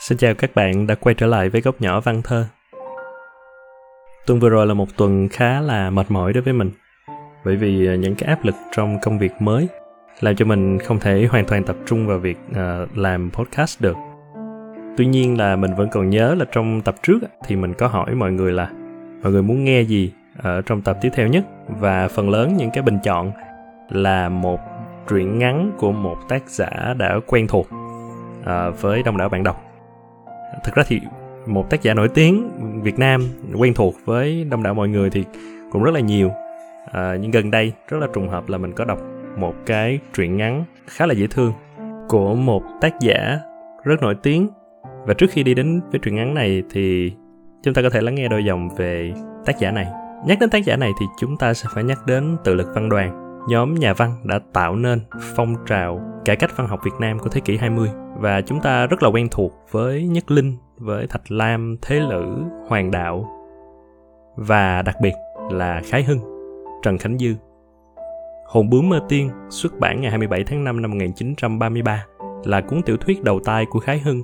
Xin chào các bạn đã quay trở lại với góc nhỏ văn thơ. Tuần vừa rồi là một tuần khá là mệt mỏi đối với mình bởi vì à, những cái áp lực trong công việc mới làm cho mình không thể hoàn toàn tập trung vào việc uh, làm podcast được. Tuy nhiên là mình vẫn còn nhớ là trong tập trước thì mình có hỏi mọi người là mọi người muốn nghe gì ở trong tập tiếp theo nhất và phần lớn những cái bình chọn là một truyện ngắn của một tác giả đã quen thuộc À, với đông đảo bạn đọc. Thực ra thì một tác giả nổi tiếng Việt Nam quen thuộc với đông đảo mọi người thì cũng rất là nhiều. À, nhưng gần đây rất là trùng hợp là mình có đọc một cái truyện ngắn khá là dễ thương của một tác giả rất nổi tiếng. Và trước khi đi đến với truyện ngắn này thì chúng ta có thể lắng nghe đôi dòng về tác giả này. Nhắc đến tác giả này thì chúng ta sẽ phải nhắc đến tự lực văn đoàn. Nhóm nhà văn đã tạo nên phong trào cải cách văn học Việt Nam của thế kỷ 20 và chúng ta rất là quen thuộc với Nhất Linh, với Thạch Lam, Thế Lữ, Hoàng Đạo và đặc biệt là Khái Hưng, Trần Khánh Dư. Hồn bướm mơ tiên xuất bản ngày 27 tháng 5 năm 1933 là cuốn tiểu thuyết đầu tay của Khái Hưng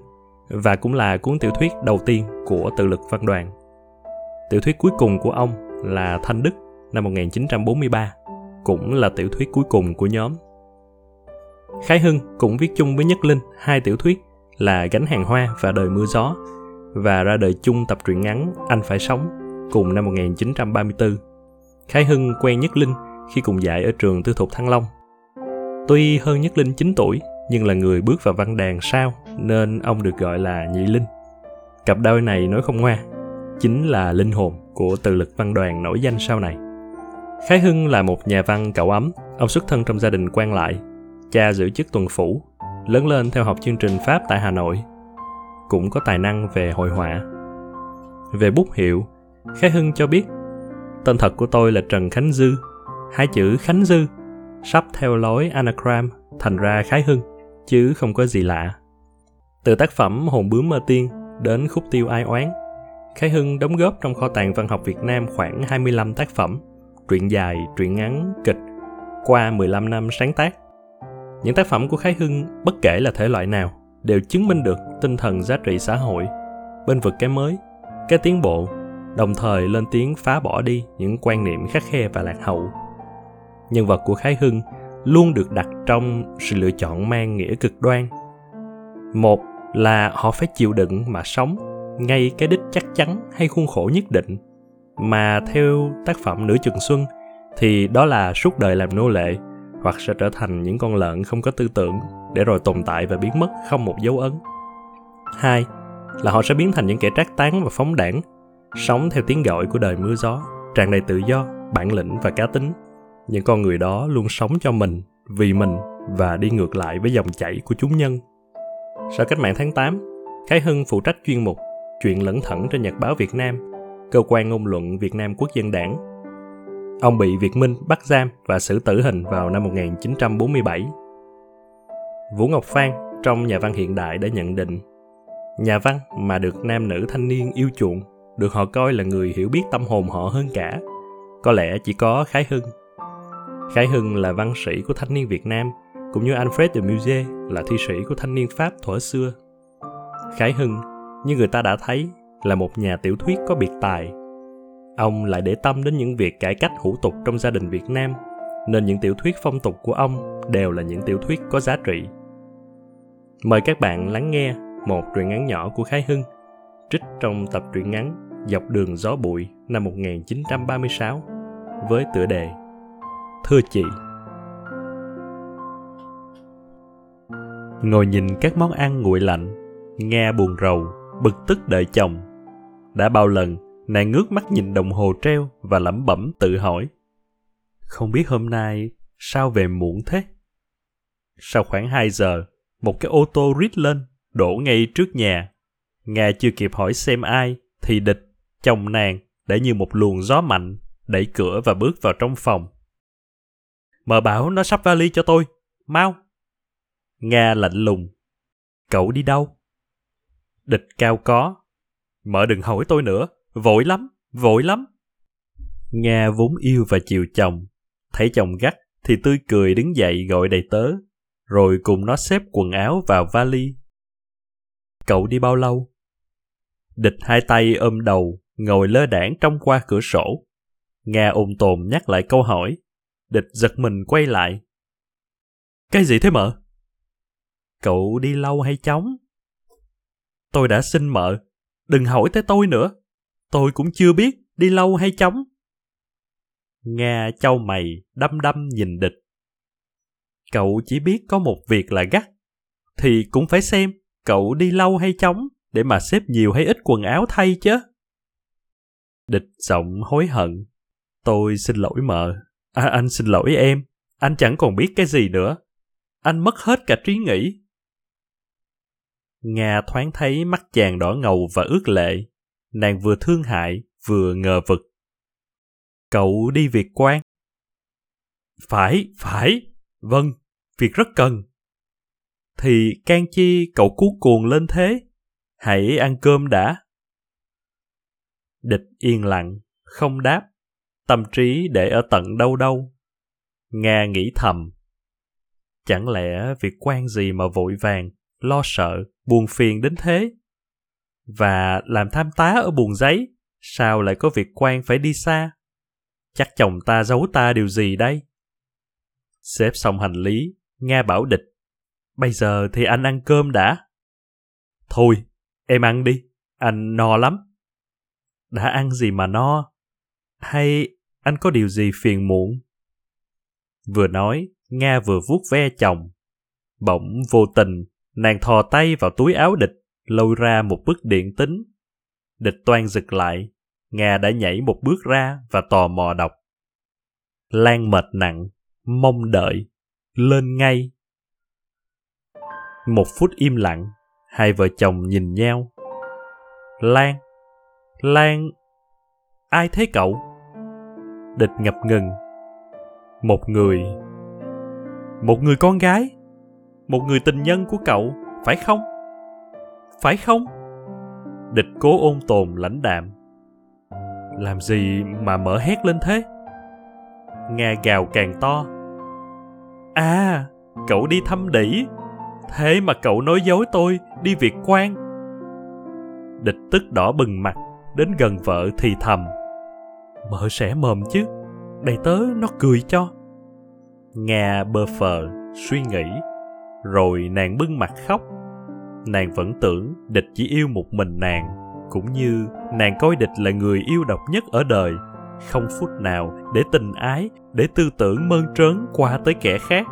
và cũng là cuốn tiểu thuyết đầu tiên của tự lực văn đoàn. Tiểu thuyết cuối cùng của ông là Thanh Đức năm 1943, cũng là tiểu thuyết cuối cùng của nhóm Khái Hưng cũng viết chung với Nhất Linh hai tiểu thuyết là Gánh hàng hoa và Đời mưa gió và ra đời chung tập truyện ngắn Anh phải sống cùng năm 1934. Khái Hưng quen Nhất Linh khi cùng dạy ở trường tư thục Thăng Long. Tuy hơn Nhất Linh 9 tuổi nhưng là người bước vào văn đàn sau nên ông được gọi là Nhị Linh. Cặp đôi này nói không ngoa, chính là linh hồn của từ lực văn đoàn nổi danh sau này. Khái Hưng là một nhà văn cậu ấm, ông xuất thân trong gia đình quan lại Cha giữ chức tuần phủ, lớn lên theo học chương trình Pháp tại Hà Nội. Cũng có tài năng về hội họa. Về bút hiệu, Khái Hưng cho biết Tên thật của tôi là Trần Khánh Dư. Hai chữ Khánh Dư sắp theo lối anagram thành ra Khái Hưng, chứ không có gì lạ. Từ tác phẩm Hồn bướm mơ tiên đến khúc tiêu ai oán, Khái Hưng đóng góp trong kho tàng văn học Việt Nam khoảng 25 tác phẩm, truyện dài, truyện ngắn, kịch, qua 15 năm sáng tác. Những tác phẩm của Khái Hưng, bất kể là thể loại nào, đều chứng minh được tinh thần giá trị xã hội, bên vực cái mới, cái tiến bộ, đồng thời lên tiếng phá bỏ đi những quan niệm khắc khe và lạc hậu. Nhân vật của Khái Hưng luôn được đặt trong sự lựa chọn mang nghĩa cực đoan. Một là họ phải chịu đựng mà sống ngay cái đích chắc chắn hay khuôn khổ nhất định mà theo tác phẩm Nữ Chừng Xuân thì đó là suốt đời làm nô lệ hoặc sẽ trở thành những con lợn không có tư tưởng để rồi tồn tại và biến mất không một dấu ấn. Hai là họ sẽ biến thành những kẻ trác tán và phóng đảng, sống theo tiếng gọi của đời mưa gió, tràn đầy tự do, bản lĩnh và cá tính. Những con người đó luôn sống cho mình, vì mình và đi ngược lại với dòng chảy của chúng nhân. Sau cách mạng tháng 8, Khái Hưng phụ trách chuyên mục Chuyện lẫn thẩn trên Nhật báo Việt Nam, cơ quan ngôn luận Việt Nam Quốc dân đảng Ông bị Việt Minh bắt giam và xử tử hình vào năm 1947. Vũ Ngọc Phan trong Nhà văn hiện đại đã nhận định Nhà văn mà được nam nữ thanh niên yêu chuộng, được họ coi là người hiểu biết tâm hồn họ hơn cả, có lẽ chỉ có Khái Hưng. Khái Hưng là văn sĩ của thanh niên Việt Nam, cũng như Alfred de Musset là thi sĩ của thanh niên Pháp thuở xưa. Khái Hưng, như người ta đã thấy, là một nhà tiểu thuyết có biệt tài Ông lại để tâm đến những việc cải cách hủ tục trong gia đình Việt Nam, nên những tiểu thuyết phong tục của ông đều là những tiểu thuyết có giá trị. Mời các bạn lắng nghe một truyện ngắn nhỏ của Khái Hưng, trích trong tập truyện ngắn Dọc đường gió bụi năm 1936 với tựa đề Thưa chị Ngồi nhìn các món ăn nguội lạnh, nghe buồn rầu, bực tức đợi chồng. Đã bao lần Nàng ngước mắt nhìn đồng hồ treo và lẩm bẩm tự hỏi. Không biết hôm nay sao về muộn thế? Sau khoảng 2 giờ, một cái ô tô rít lên, đổ ngay trước nhà. Nga chưa kịp hỏi xem ai, thì địch, chồng nàng, đã như một luồng gió mạnh, đẩy cửa và bước vào trong phòng. Mờ bảo nó sắp vali cho tôi, mau. Nga lạnh lùng. Cậu đi đâu? Địch cao có. Mở đừng hỏi tôi nữa, Vội lắm, vội lắm. Nga vốn yêu và chiều chồng, thấy chồng gắt thì tươi cười đứng dậy gọi đầy tớ, rồi cùng nó xếp quần áo vào vali. Cậu đi bao lâu? Địch hai tay ôm đầu, ngồi lơ đảng trong qua cửa sổ. Nga ôm tồn nhắc lại câu hỏi. Địch giật mình quay lại. Cái gì thế mợ? Cậu đi lâu hay chóng? Tôi đã xin mợ. Đừng hỏi tới tôi nữa. Tôi cũng chưa biết đi lâu hay chóng. Nga châu mày đăm đăm nhìn địch. Cậu chỉ biết có một việc là gắt. Thì cũng phải xem cậu đi lâu hay chóng để mà xếp nhiều hay ít quần áo thay chứ. Địch giọng hối hận. Tôi xin lỗi mợ. À, anh xin lỗi em. Anh chẳng còn biết cái gì nữa. Anh mất hết cả trí nghĩ. Nga thoáng thấy mắt chàng đỏ ngầu và ướt lệ. Nàng vừa thương hại, vừa ngờ vực. Cậu đi việc quan. Phải, phải. Vâng, việc rất cần. Thì can chi cậu cuốn cuồng lên thế? Hãy ăn cơm đã. Địch yên lặng, không đáp. Tâm trí để ở tận đâu đâu. Nga nghĩ thầm. Chẳng lẽ việc quan gì mà vội vàng, lo sợ, buồn phiền đến thế? Và làm tham tá ở buồn giấy, sao lại có việc quan phải đi xa? Chắc chồng ta giấu ta điều gì đây? Xếp xong hành lý, Nga bảo địch. Bây giờ thì anh ăn cơm đã. Thôi, em ăn đi, anh no lắm. Đã ăn gì mà no? Hay anh có điều gì phiền muộn? Vừa nói, Nga vừa vuốt ve chồng. Bỗng vô tình, nàng thò tay vào túi áo địch, lôi ra một bức điện tính. Địch toan giật lại, Nga đã nhảy một bước ra và tò mò đọc. Lan mệt nặng, mong đợi, lên ngay. Một phút im lặng, hai vợ chồng nhìn nhau. Lan, Lan, ai thế cậu? Địch ngập ngừng. Một người, một người con gái, một người tình nhân của cậu, phải không? Phải không? Địch cố ôn tồn lãnh đạm. Làm gì mà mở hét lên thế? Nga gào càng to. À, cậu đi thăm đỉ. Thế mà cậu nói dối tôi đi việc quan. Địch tức đỏ bừng mặt, đến gần vợ thì thầm. Mợ sẽ mồm chứ, đầy tớ nó cười cho. Nga bơ phờ, suy nghĩ, rồi nàng bưng mặt khóc. Nàng vẫn tưởng địch chỉ yêu một mình nàng, cũng như nàng coi địch là người yêu độc nhất ở đời. Không phút nào để tình ái để tư tưởng mơn trớn qua tới kẻ khác.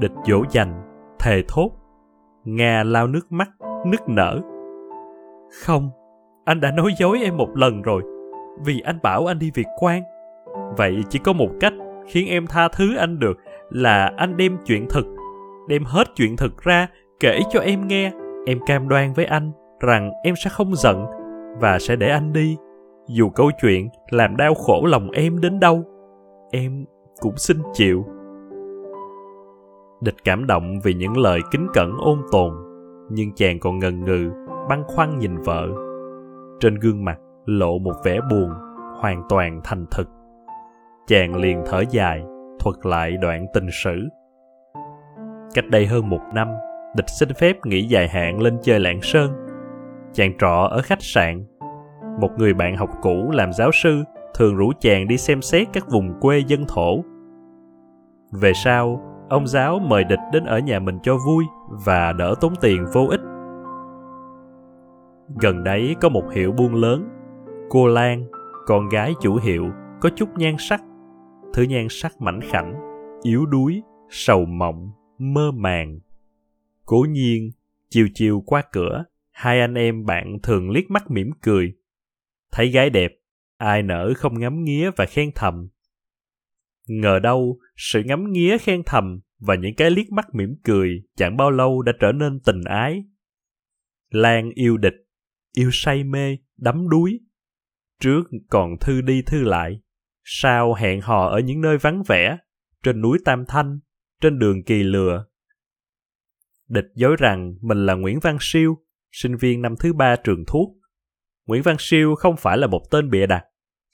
Địch dỗ dành thề thốt nga lao nước mắt nức nở. Không anh đã nói dối em một lần rồi vì anh bảo anh đi việc quan. Vậy chỉ có một cách khiến em tha thứ anh được là anh đem chuyện thực đem hết chuyện thực ra kể cho em nghe, em cam đoan với anh rằng em sẽ không giận và sẽ để anh đi. Dù câu chuyện làm đau khổ lòng em đến đâu, em cũng xin chịu. Địch cảm động vì những lời kính cẩn ôn tồn, nhưng chàng còn ngần ngừ, băn khoăn nhìn vợ. Trên gương mặt lộ một vẻ buồn, hoàn toàn thành thực. Chàng liền thở dài, thuật lại đoạn tình sử. Cách đây hơn một năm địch xin phép nghỉ dài hạn lên chơi lạng sơn chàng trọ ở khách sạn một người bạn học cũ làm giáo sư thường rủ chàng đi xem xét các vùng quê dân thổ. Về sau, ông giáo mời địch đến ở nhà mình cho vui và đỡ tốn tiền vô ích. Gần đấy có một hiệu buôn lớn. Cô Lan, con gái chủ hiệu, có chút nhan sắc. Thứ nhan sắc mảnh khảnh, yếu đuối, sầu mộng, mơ màng. Cố nhiên, chiều chiều qua cửa, hai anh em bạn thường liếc mắt mỉm cười Thấy gái đẹp, ai nỡ không ngắm nghía và khen thầm. Ngờ đâu, sự ngắm nghía khen thầm và những cái liếc mắt mỉm cười chẳng bao lâu đã trở nên tình ái. Lan yêu địch, yêu say mê, đắm đuối. Trước còn thư đi thư lại, sau hẹn hò ở những nơi vắng vẻ, trên núi Tam Thanh, trên đường Kỳ Lừa. Địch dối rằng mình là Nguyễn Văn Siêu, sinh viên năm thứ ba trường thuốc. Nguyễn Văn Siêu không phải là một tên bịa đặt,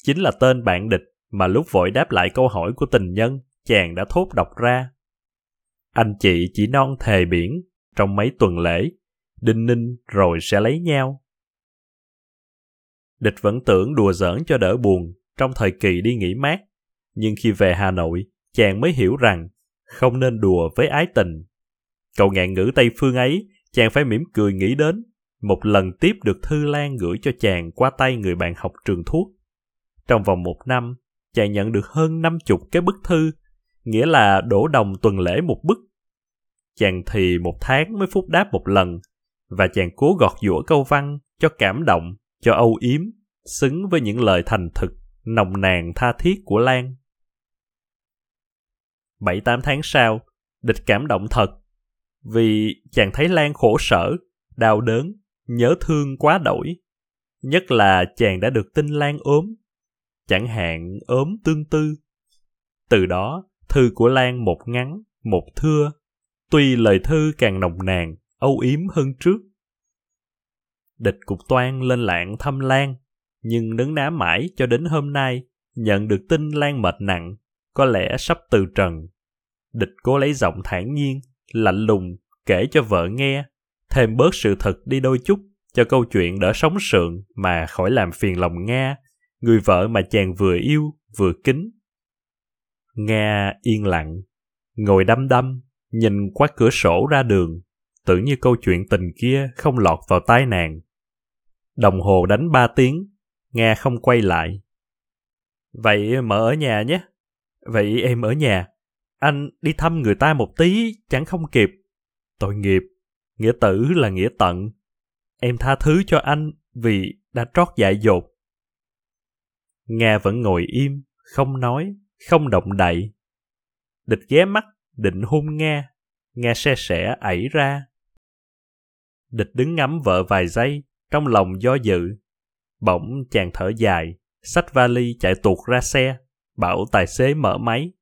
chính là tên bạn địch mà lúc vội đáp lại câu hỏi của tình nhân, chàng đã thốt đọc ra. Anh chị chỉ non thề biển, trong mấy tuần lễ, đinh ninh rồi sẽ lấy nhau. Địch vẫn tưởng đùa giỡn cho đỡ buồn trong thời kỳ đi nghỉ mát, nhưng khi về Hà Nội, chàng mới hiểu rằng không nên đùa với ái tình. Cậu ngạn ngữ Tây Phương ấy, chàng phải mỉm cười nghĩ đến, một lần tiếp được Thư Lan gửi cho chàng qua tay người bạn học trường thuốc. Trong vòng một năm, chàng nhận được hơn năm chục cái bức thư, nghĩa là đổ đồng tuần lễ một bức. Chàng thì một tháng mới phúc đáp một lần, và chàng cố gọt giũa câu văn cho cảm động, cho âu yếm, xứng với những lời thành thực, nồng nàn tha thiết của Lan. Bảy tám tháng sau, địch cảm động thật, vì chàng thấy Lan khổ sở, đau đớn, nhớ thương quá đổi. Nhất là chàng đã được tin Lan ốm, chẳng hạn ốm tương tư. Từ đó, thư của Lan một ngắn, một thưa, tuy lời thư càng nồng nàn, âu yếm hơn trước. Địch cục toan lên lạng thăm Lan, nhưng đứng ná mãi cho đến hôm nay, nhận được tin Lan mệt nặng, có lẽ sắp từ trần. Địch cố lấy giọng thản nhiên, lạnh lùng, kể cho vợ nghe, thêm bớt sự thật đi đôi chút, cho câu chuyện đỡ sống sượng mà khỏi làm phiền lòng Nga, người vợ mà chàng vừa yêu, vừa kính. Nga yên lặng, ngồi đăm đăm, nhìn qua cửa sổ ra đường, tưởng như câu chuyện tình kia không lọt vào tai nàng. Đồng hồ đánh ba tiếng, Nga không quay lại. Vậy mở ở nhà nhé. Vậy em ở nhà. Anh đi thăm người ta một tí chẳng không kịp. Tội nghiệp, nghĩa tử là nghĩa tận. Em tha thứ cho anh vì đã trót dại dột. Nga vẫn ngồi im, không nói, không động đậy. Địch ghé mắt, định hôn Nga. Nga xe sẻ ẩy ra. Địch đứng ngắm vợ vài giây, trong lòng do dự. Bỗng chàng thở dài, xách vali chạy tuột ra xe, bảo tài xế mở máy.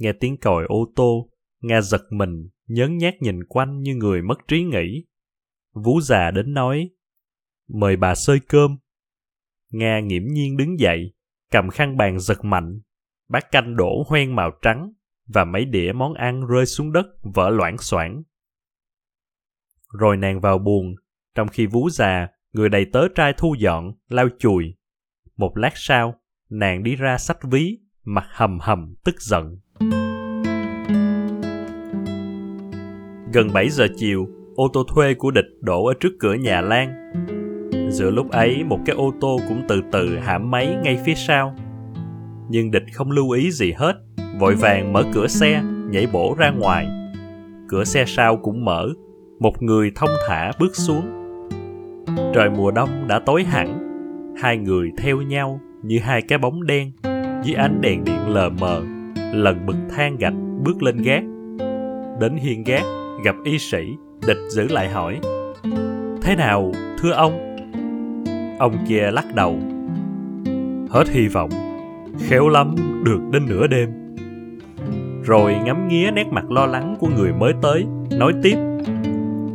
Nghe tiếng còi ô tô, Nga giật mình, nhớn nhát nhìn quanh như người mất trí nghĩ. Vú già đến nói, mời bà xơi cơm. Nga nghiễm nhiên đứng dậy, cầm khăn bàn giật mạnh, bát canh đổ hoen màu trắng và mấy đĩa món ăn rơi xuống đất vỡ loãng xoảng. Rồi nàng vào buồn, trong khi vú già, người đầy tớ trai thu dọn, lau chùi. Một lát sau, nàng đi ra sách ví, mặt hầm hầm tức giận. Gần 7 giờ chiều, ô tô thuê của địch đổ ở trước cửa nhà Lan. Giữa lúc ấy, một cái ô tô cũng từ từ hãm máy ngay phía sau. Nhưng địch không lưu ý gì hết, vội vàng mở cửa xe, nhảy bổ ra ngoài. Cửa xe sau cũng mở, một người thông thả bước xuống. Trời mùa đông đã tối hẳn, hai người theo nhau như hai cái bóng đen dưới ánh đèn điện lờ mờ, lần bực than gạch bước lên gác. Đến hiên gác, gặp y sĩ, địch giữ lại hỏi. Thế nào, thưa ông? Ông kia lắc đầu. Hết hy vọng, khéo lắm được đến nửa đêm. Rồi ngắm nghía nét mặt lo lắng của người mới tới, nói tiếp.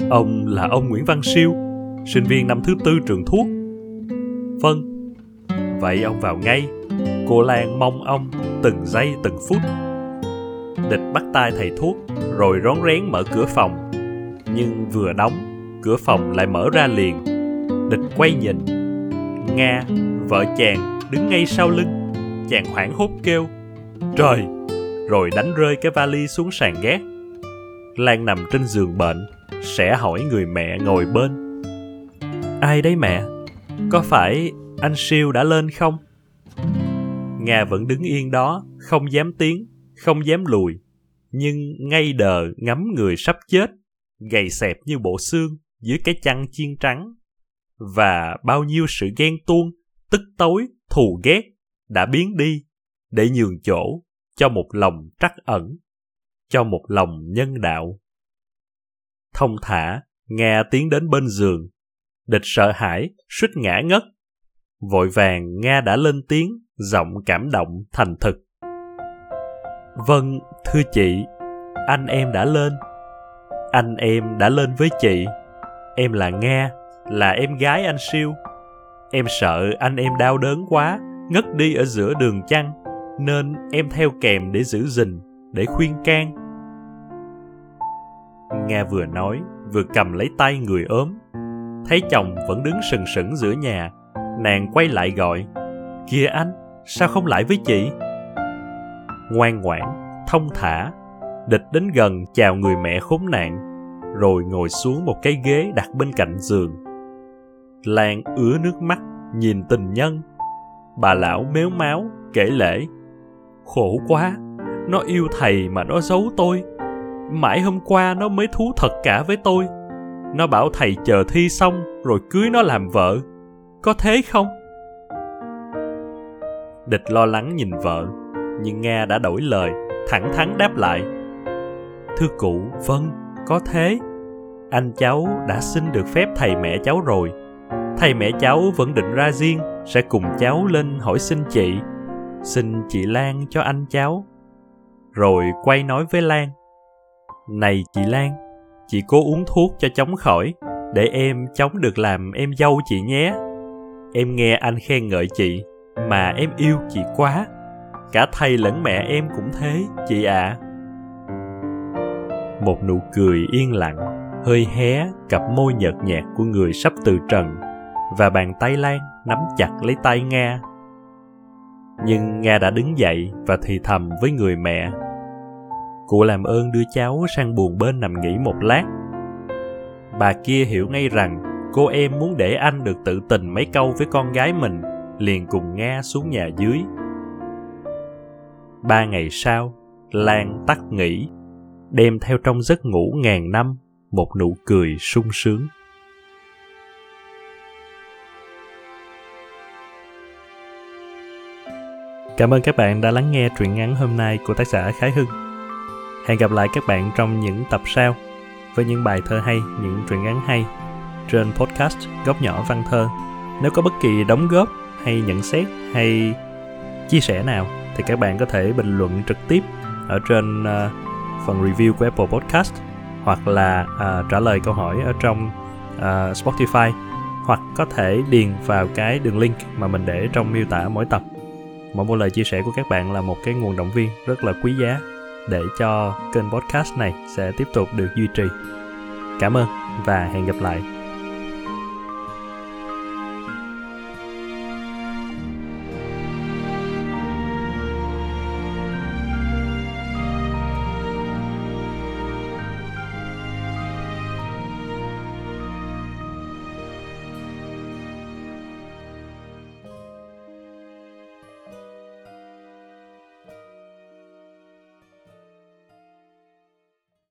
Ông là ông Nguyễn Văn Siêu, sinh viên năm thứ tư trường thuốc. Vâng, vậy ông vào ngay. Cô Lan mong ông từng giây từng phút. Địch bắt tay thầy thuốc, rồi rón rén mở cửa phòng. Nhưng vừa đóng, cửa phòng lại mở ra liền. Địch quay nhìn. Nga, vợ chàng, đứng ngay sau lưng. Chàng hoảng hốt kêu. Trời! Rồi đánh rơi cái vali xuống sàn gác. Lan nằm trên giường bệnh, sẽ hỏi người mẹ ngồi bên. Ai đấy mẹ? Có phải anh siêu đã lên không? Nga vẫn đứng yên đó, không dám tiếng không dám lùi. Nhưng ngay đờ ngắm người sắp chết, gầy xẹp như bộ xương dưới cái chăn chiên trắng. Và bao nhiêu sự ghen tuông, tức tối, thù ghét đã biến đi để nhường chỗ cho một lòng trắc ẩn, cho một lòng nhân đạo thông thả, nghe tiến đến bên giường. Địch sợ hãi, suýt ngã ngất. Vội vàng Nga đã lên tiếng, giọng cảm động, thành thực. Vâng, thưa chị, anh em đã lên. Anh em đã lên với chị. Em là Nga, là em gái anh siêu. Em sợ anh em đau đớn quá, ngất đi ở giữa đường chăng, nên em theo kèm để giữ gìn, để khuyên can Nga vừa nói, vừa cầm lấy tay người ốm. Thấy chồng vẫn đứng sừng sững giữa nhà, nàng quay lại gọi. Kìa anh, sao không lại với chị? Ngoan ngoãn, thông thả, địch đến gần chào người mẹ khốn nạn, rồi ngồi xuống một cái ghế đặt bên cạnh giường. Lan ứa nước mắt, nhìn tình nhân. Bà lão méo máu, kể lễ. Khổ quá, nó yêu thầy mà nó giấu tôi. Mãi hôm qua nó mới thú thật cả với tôi. Nó bảo thầy chờ thi xong rồi cưới nó làm vợ. Có thế không? Địch lo lắng nhìn vợ, nhưng Nga đã đổi lời, thẳng thắn đáp lại. Thưa cụ, vâng, có thế. Anh cháu đã xin được phép thầy mẹ cháu rồi. Thầy mẹ cháu vẫn định ra riêng, sẽ cùng cháu lên hỏi xin chị. Xin chị Lan cho anh cháu. Rồi quay nói với Lan. Này chị Lan, chị cố uống thuốc cho chóng khỏi, để em chóng được làm em dâu chị nhé. Em nghe anh khen ngợi chị, mà em yêu chị quá. Cả thầy lẫn mẹ em cũng thế, chị ạ. À. Một nụ cười yên lặng, hơi hé cặp môi nhợt nhạt của người sắp từ trần và bàn tay Lan nắm chặt lấy tay Nga. Nhưng Nga đã đứng dậy và thì thầm với người mẹ. Cụ làm ơn đưa cháu sang buồng bên nằm nghỉ một lát. Bà kia hiểu ngay rằng cô em muốn để anh được tự tình mấy câu với con gái mình, liền cùng Nga xuống nhà dưới. Ba ngày sau, Lan tắt nghỉ, đem theo trong giấc ngủ ngàn năm một nụ cười sung sướng. Cảm ơn các bạn đã lắng nghe truyện ngắn hôm nay của tác giả Khái Hưng. Hẹn gặp lại các bạn trong những tập sau với những bài thơ hay, những truyện ngắn hay trên podcast Góc Nhỏ Văn Thơ. Nếu có bất kỳ đóng góp hay nhận xét hay chia sẻ nào thì các bạn có thể bình luận trực tiếp ở trên uh, phần review của Apple Podcast hoặc là uh, trả lời câu hỏi ở trong uh, Spotify hoặc có thể điền vào cái đường link mà mình để trong miêu tả mỗi tập. Mỗi một lời chia sẻ của các bạn là một cái nguồn động viên rất là quý giá để cho kênh podcast này sẽ tiếp tục được duy trì. Cảm ơn và hẹn gặp lại.